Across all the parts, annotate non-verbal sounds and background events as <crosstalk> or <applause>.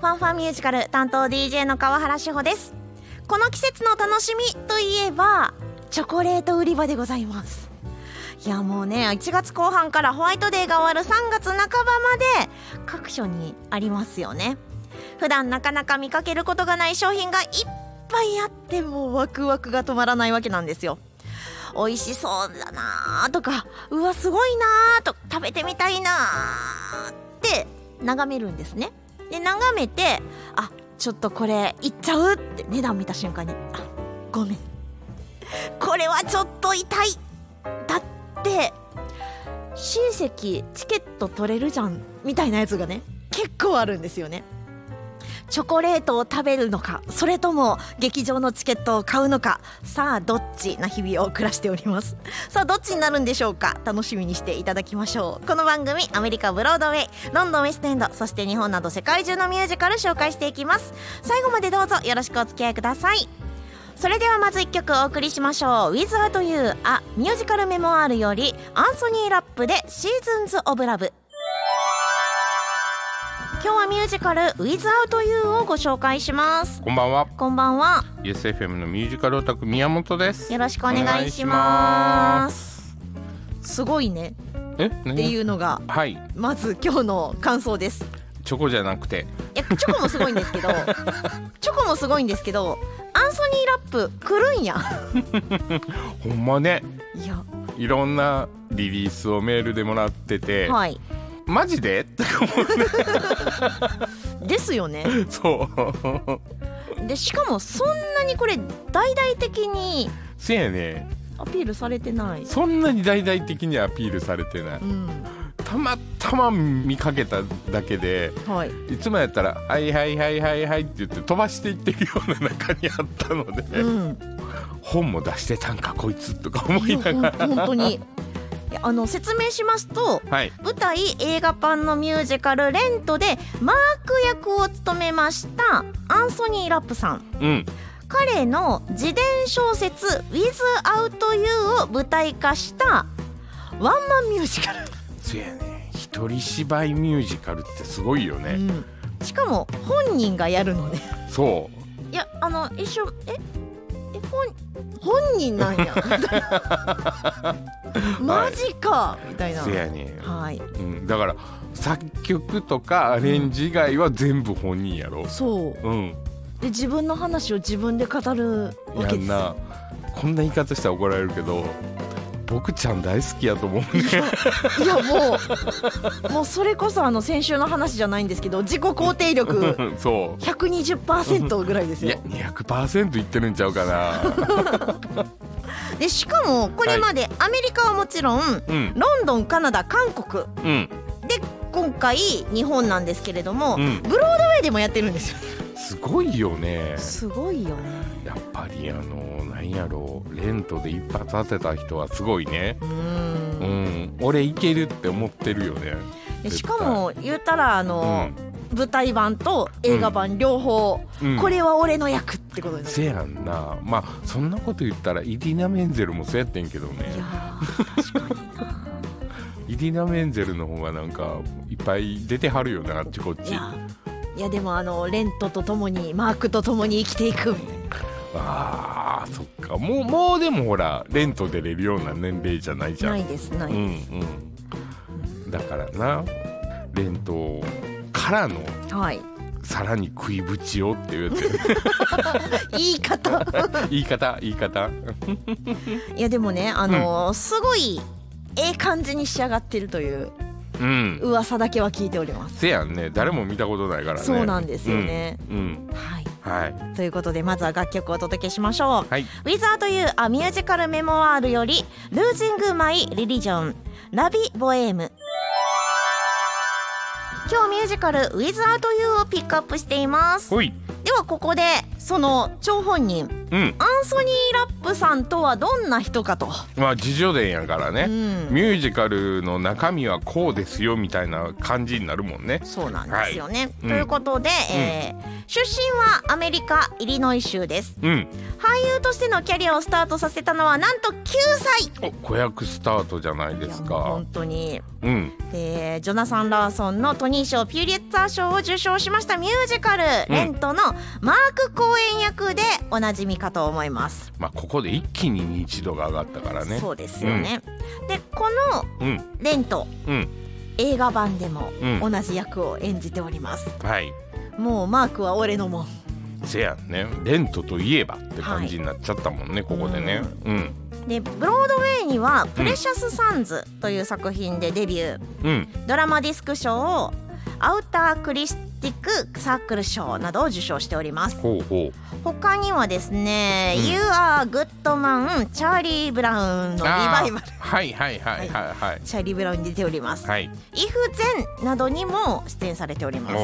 ファンファンミュージカル担当 DJ の川原志保です。この季節の楽しみといえばチョコレート売り場でございます。いやもうね1月後半からホワイトデーが終わる3月半ばまで各所にありますよね。普段なかなか見かけることがない商品がいっぱいあってもうワクワクが止まらないわけなんですよ。美味しそうだなとかうわすごいなと食べてみたいなって眺めるんですね。で眺めてあちょっとこれいっちゃうって値段見た瞬間にあごめん。これはちょっと痛い。だって親戚チケット取れるじゃんみたいなやつがね結構あるんですよね。チョコレートを食べるのかそれとも劇場のチケットを買うのかさあどっちな日々を暮らしております。さあどっちになるんでしょうか？楽しみにしていただきましょう。この番組アメリカブロードウェイロンドンウェストエンドそして日本など世界中のミュージカル紹介していきます。最後までどうぞよろしくお付き合いください。それではまず1曲お送りしましょう「Without You」あミュージカルメモアールよりアンソニー・ラップで「シーズンズ・オブ・ラブ」今日はミュージカル Without You をご紹介します。こんばんは。こんばんは。USFM のミュージカルオタク宮本です。よろしくお願いします。すごいね。え？っていうのがはい。まず今日の感想です。チョコじゃなくて。いやチョコもすごいんですけど <laughs> チョコもすごいんですけどアンソニーラップ来るんや。<laughs> ほんまね。いや。いろんなリリースをメールでもらってて、はいマジで？って思ですよね。うそう。でしかもそんなにこれ大々的にせやね。アピールされてない。そんなに大々的にアピールされてない。うん。たまたま見かけただけではい。いつもやったら「はいはいはいはいはい」って言って飛ばしていってるような中にあったので、うん。本も出してたんかこいつとか思いながら。本当にあの説明しますとはい。舞台映画版のミュージカル「レント」でマーク役を務めましたアンソニー・ラップさん。うん。彼の自伝小説「Without You」を舞台化したワンマンミュージカル、そやね。一人芝居ミュージカルってすごいよね、うん。しかも本人がやるのね。そう。いやあの一緒ええ？本本人なんや。<laughs> マジか。みたいな。せやねはい。うん、だから作曲とかアレンジ以外は全部本人やろ。そう。うん。で自分の話を自分で語るわけですやんな。こんな言い方したら怒られるけど僕ちゃん大好きやと思うねいやもうもうそれこそあの先週の話じゃないんですけど自己肯定力。<laughs> そ120%ぐらいですういやよ200%いってるんちゃうかな。でしかもこれまでアメリカはもちろんうん。ロンドンカナダ韓国。うん。で今回日本なんですけれども、うん。ブロードウェイでもやってるんですよ。すごいよね。すごいよね。やっぱりあのなんやろう。レントで一発当てた人はすごいね。ううん。ん俺いけるって思ってるよね。でしかも言うたらあうの、ん。舞台版と映画版両方、うん。これは俺の役ってことです、せやんな。まあそんなこと言ったらイディナ・メンゼルもそうやってんけどね。いやー確かにな。<laughs> イディナ・メンゼルの方がなんかいっぱい出てはるよねあっちこっち。いや。いやでもあのレントとともにマークとともに生きていくみたいなあーそっか。もうもうでもほらレント出れるような年齢じゃないじゃん。ないですない、うんうん。だからなレントからのはい。さらに食いぶちをって <laughs> 言うて <laughs> 言い方。言い方？言い方？いやでもねあのーすごいええ感じに仕上がってるといううん。噂だけは聞いております。せやんね。誰も見たことないからね。そうなんですよね。うん、うん。はいはい。ということでまずは楽曲をお届けしましょう。はい。Without You A Musical Memoir より Losing My Religion ラビボエーム。今日ミュージカル Without You をピックアップしています。ではここでその張本人うん。アンソニー・ラップさんとはどんな人かと、まあ自叙伝やからね、うん。ミュージカルの中身はこうですよみたいな感じになるもんね。そうなんですよね。うんということで、えー出身はアメリカイリノイ州です。うん。俳優としてのキャリアをスタートさせたのはなんと9歳。お子役スタートじゃないですか。本当に。うん。でジョナサン・ラーソンのトニー賞ピューリエッツァー賞を受賞しましたミュージカル「レント」のマーク公演役でおなじみかと思います。まあここで一気に認知度が上がったからね。そうですよね、でこのうん「レントうん」映画版でもうん。同じ役を演じております。はい。もうマークは俺のもん。せやんね。レントといえばって感じになっちゃったもんね、ここでね。うん。でブロードウェイには「プレシャス・サンズ」という作品でデビュー、うん。ドラマディスク賞をアウタークリスティックサークル賞などを受賞しております。ほうほう。他にはですね「うん。You Are Good Man」チャーリー・ブラウンのリバイバル。はいはいはいはいはい。チャーリー・ブラウンに出ております。はい「イフ・ゼン」などにも出演されております。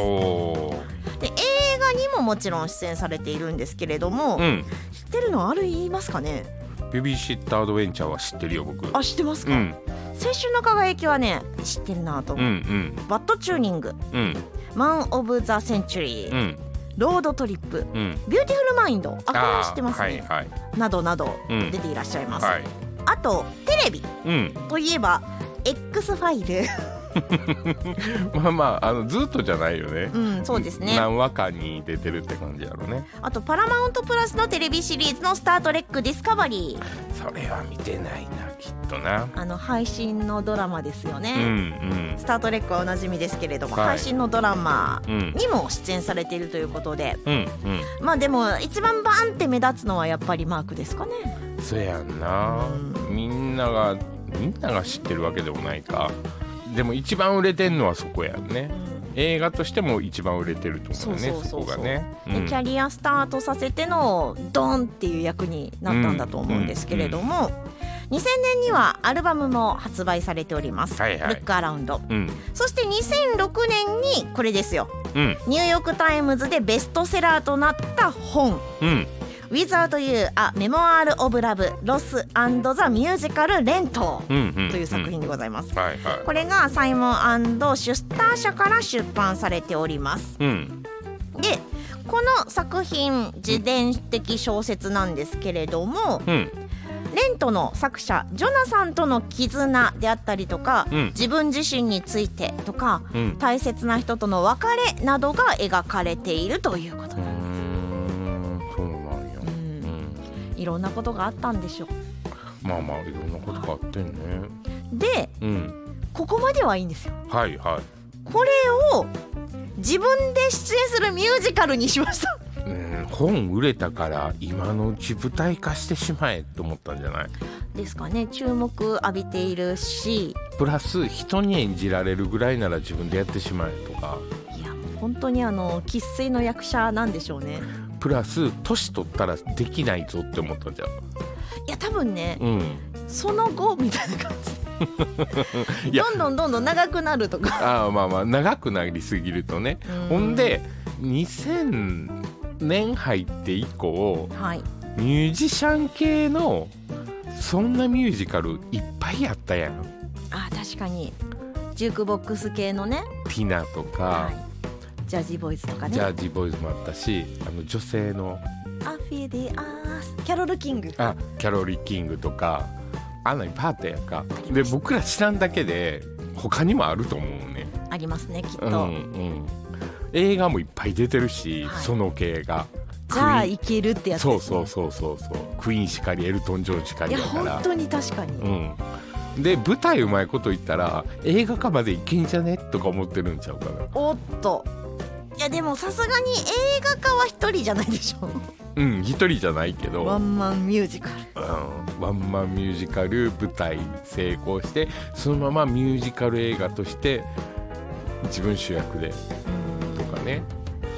で映画にももちろん出演されているんですけれども、うん。知ってるのある言いますかね？ベビーシッターアドベンチャーは知ってるよ僕。あ知ってますか、うん青春の輝きはね知ってるなとう。思う、ん。バッドチューニング。うん。マン・オブ・ザ・センチュリー、うん。ロードトリップ。うん。ビューティフルマインド。あこれは知ってますね、はいはい。などなどうん。出ていらっしゃいます、はい。あとテレビ。うん。といえば X ファイル <laughs> まあまああのずっとじゃないよね。うんそうですね。何話かに出てるって感じやろね。あとパラマウントプラスのテレビシリーズの「スター・トレック・ディスカバリー。それは見てないなきっとな」あの配信のドラマですよね、うんうん。スター・トレックはおなじみですけれども、はい。配信のドラマうんにも出演されているということで。うんうん。まあでも一番バーンって目立つのはやっぱりマークですかね。そやんな。みんながみんなが知ってるわけでもないかでも一番売れてんのはそこやんね。映画としても一番売れてると思うよねそこがね、でキャリアスタートさせてのドンっていう役になったんだと思うんですけれども、2000年にはアルバムも発売されております「はいはい。ルックアラウンド。うん。そして2006年にこれですよ。うん。ニューヨーク・タイムズでベストセラーとなった本。うん「Without You A Memoir of Love Loss and the Musical レントうんうん」という作品でございます。これがサイモンシュスター社から出版されております。うん。でこの作品自伝的小説なんですけれども、うん。レントの作者ジョナサンとの絆であったりとか、うん。自分自身についてとかうん。大切な人との別れなどが描かれているということうーんいろんなことがあったんでしょう。まあまあいろんなことがあってんね。でうん。ここまではいいんですよ。はいはい。これを自分で出演するミュージカルにしました。うん本売れたから今のうち舞台化してしまえと思ったんじゃない？ですかね。注目浴びているし。プラス人に演じられるぐらいなら自分でやってしまえとか。いやもう本当にあの生粋の役者なんでしょうねプラス年取ったらできないぞって思ったんじゃんいや多分ねうん。その後みたいな感じ。<laughs> どんどんどんどん長くなるとか。ああまあまあ長くなりすぎるとね。うん。ほんで2000年入って以降はい。ミュージシャン系のそんなミュージカルいっぱいあったやん。あ確かに。ジュークボックス系のね。ティナとか、はいジャージーボーイズとかね。ジャージーボーイズもあったしあの女性のアフィディアースキャロル・キング。あキャロリー・キングとかあんなにパーティーやんか。で僕ら知らんだけで他にもあると思うね。ありますねきっと、うんうん。映画もいっぱい出てるし、はい。その系が。じゃあいけるってやつそうそうそうそうそう。クイーンしかりエルトン・ジョンしかいやりやから。本当に確かに、うん、で舞台うまいこと言ったら映画化までいけんじゃね？とか思ってるんちゃうかな。おっといやでもさすがに映画化は一人じゃないでしょ。うん一人じゃないけど。ワンマンミュージカル。うん、ワンマンミュージカル舞台成功してそのままミュージカル映画として自分主役でとかね。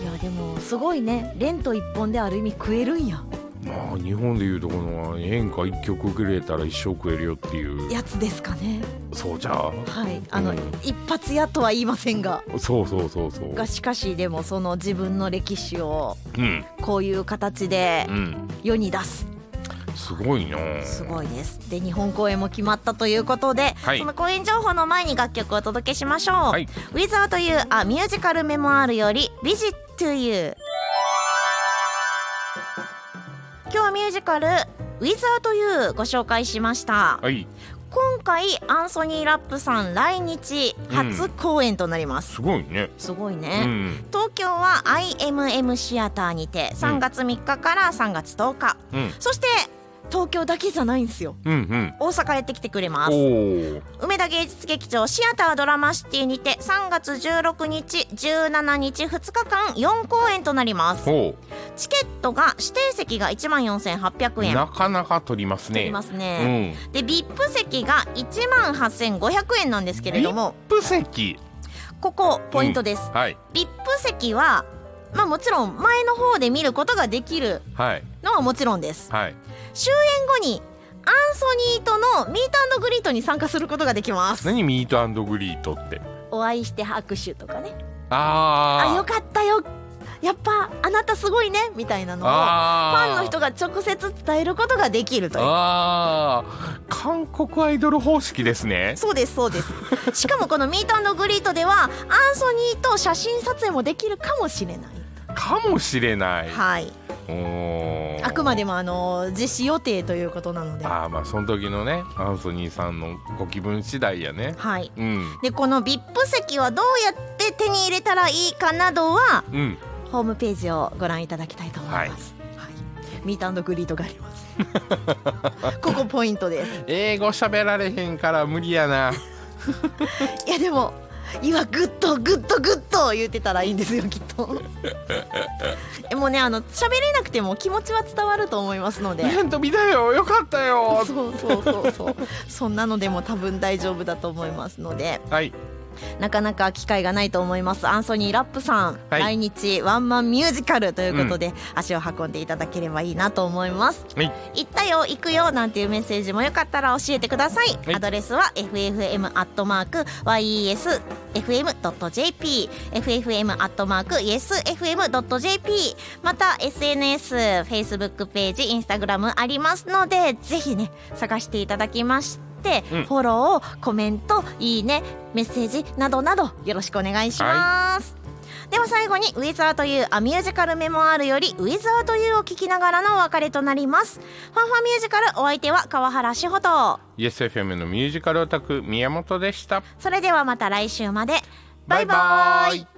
いやでもすごいね。レント一本である意味食えるんやまあ日本でいうとこの演歌一曲くれたら一生食えるよっていう。やつですかね。そうじゃはい。あの、うん。一発屋とは言いませんが。そうそうそうそう。がしかしでもその自分の歴史をうん。こういう形でうん。世に出す。すごいな。すごいです。で日本公演も決まったということで、はい。その公演情報の前に楽曲をお届けしましょう、はい。Without You A Musical Memoir より Visit to You 今日はミュージカル Without You ご紹介しました。はい。今回アンソニー・ラップさん来日初公演となります、すごいね。すごいうん。ね、東京は IMM シアターにて3月3日から3月10日、うん。そして東京だけじゃないんですよ。うんうん。大阪へってきてくれまおす。お梅田芸術劇場シアタードラマシティにて3月16日17日2日間4公演となります。ほチケットが指定席が1万4800円。うなかなか取りますね。取りますうね、ん。で VIP 席が1万8500円なんですけれども。プ席。ここポイントです、はい。VIP 席はまあもちろん前の方で見ることができるはい。のはもちろんです。はい。終演後にアンソニーとのミートグリートに参加することができます。何ミートグリートって？お会いして拍手とかね。あー。あよかったよ。やっぱあなたすごいね。みたいなのをファンの人が直接伝えることができるという。韓国アイドル方式ですね。そうですそうです。<laughs> しかもこのミートグリートではアンソニーと写真撮影もできるかもしれないかもしれない。はい。あくまでもあの実施予定ということなので。あーまあその時のねアンソニーさんのご気分次第やね。はい。うん。でこの VIP 席はどうやって手に入れたらいいかなどはうん。ホームページをご覧いただきたいと思います、はい。ミートグリートがあります。<laughs> ここポイントです。英語喋られへんから無理やな。<laughs> いやでも今グッとグッとグッと言ってたらいいんですよきっと。<laughs> えもうねあの喋れなくても気持ちは伝わると思いますので。イベント見たよ。よかったよ。そうそうそうそう。そんなのでも多分大丈夫だと思いますので。はいなかなか機会がないと思います。アンソニー・ラップさん、はい。来日ワンマンミュージカルということで、足を運んでいただければいいなと思います。はい。行ったよ行くよなんていうメッセージもよかったら教えてください、はい。アドレスは ffm.yesfm.jp ffm.yesfm.jp また SNS、Facebook ページ、Instagram ありますのでぜひね探していただきましてうん。フォロー、コメント、いいね、メッセージなどなどよろしくお願いします。では最後に「Without You アミュージカルメモアール」より「Without You」を聞きながらのお別れとなります。ファンファミュージカルお相手は川原志穂と。YesFM のミュージカルオタク宮本でした。それではまた来週まで。バイバイ。バイバイ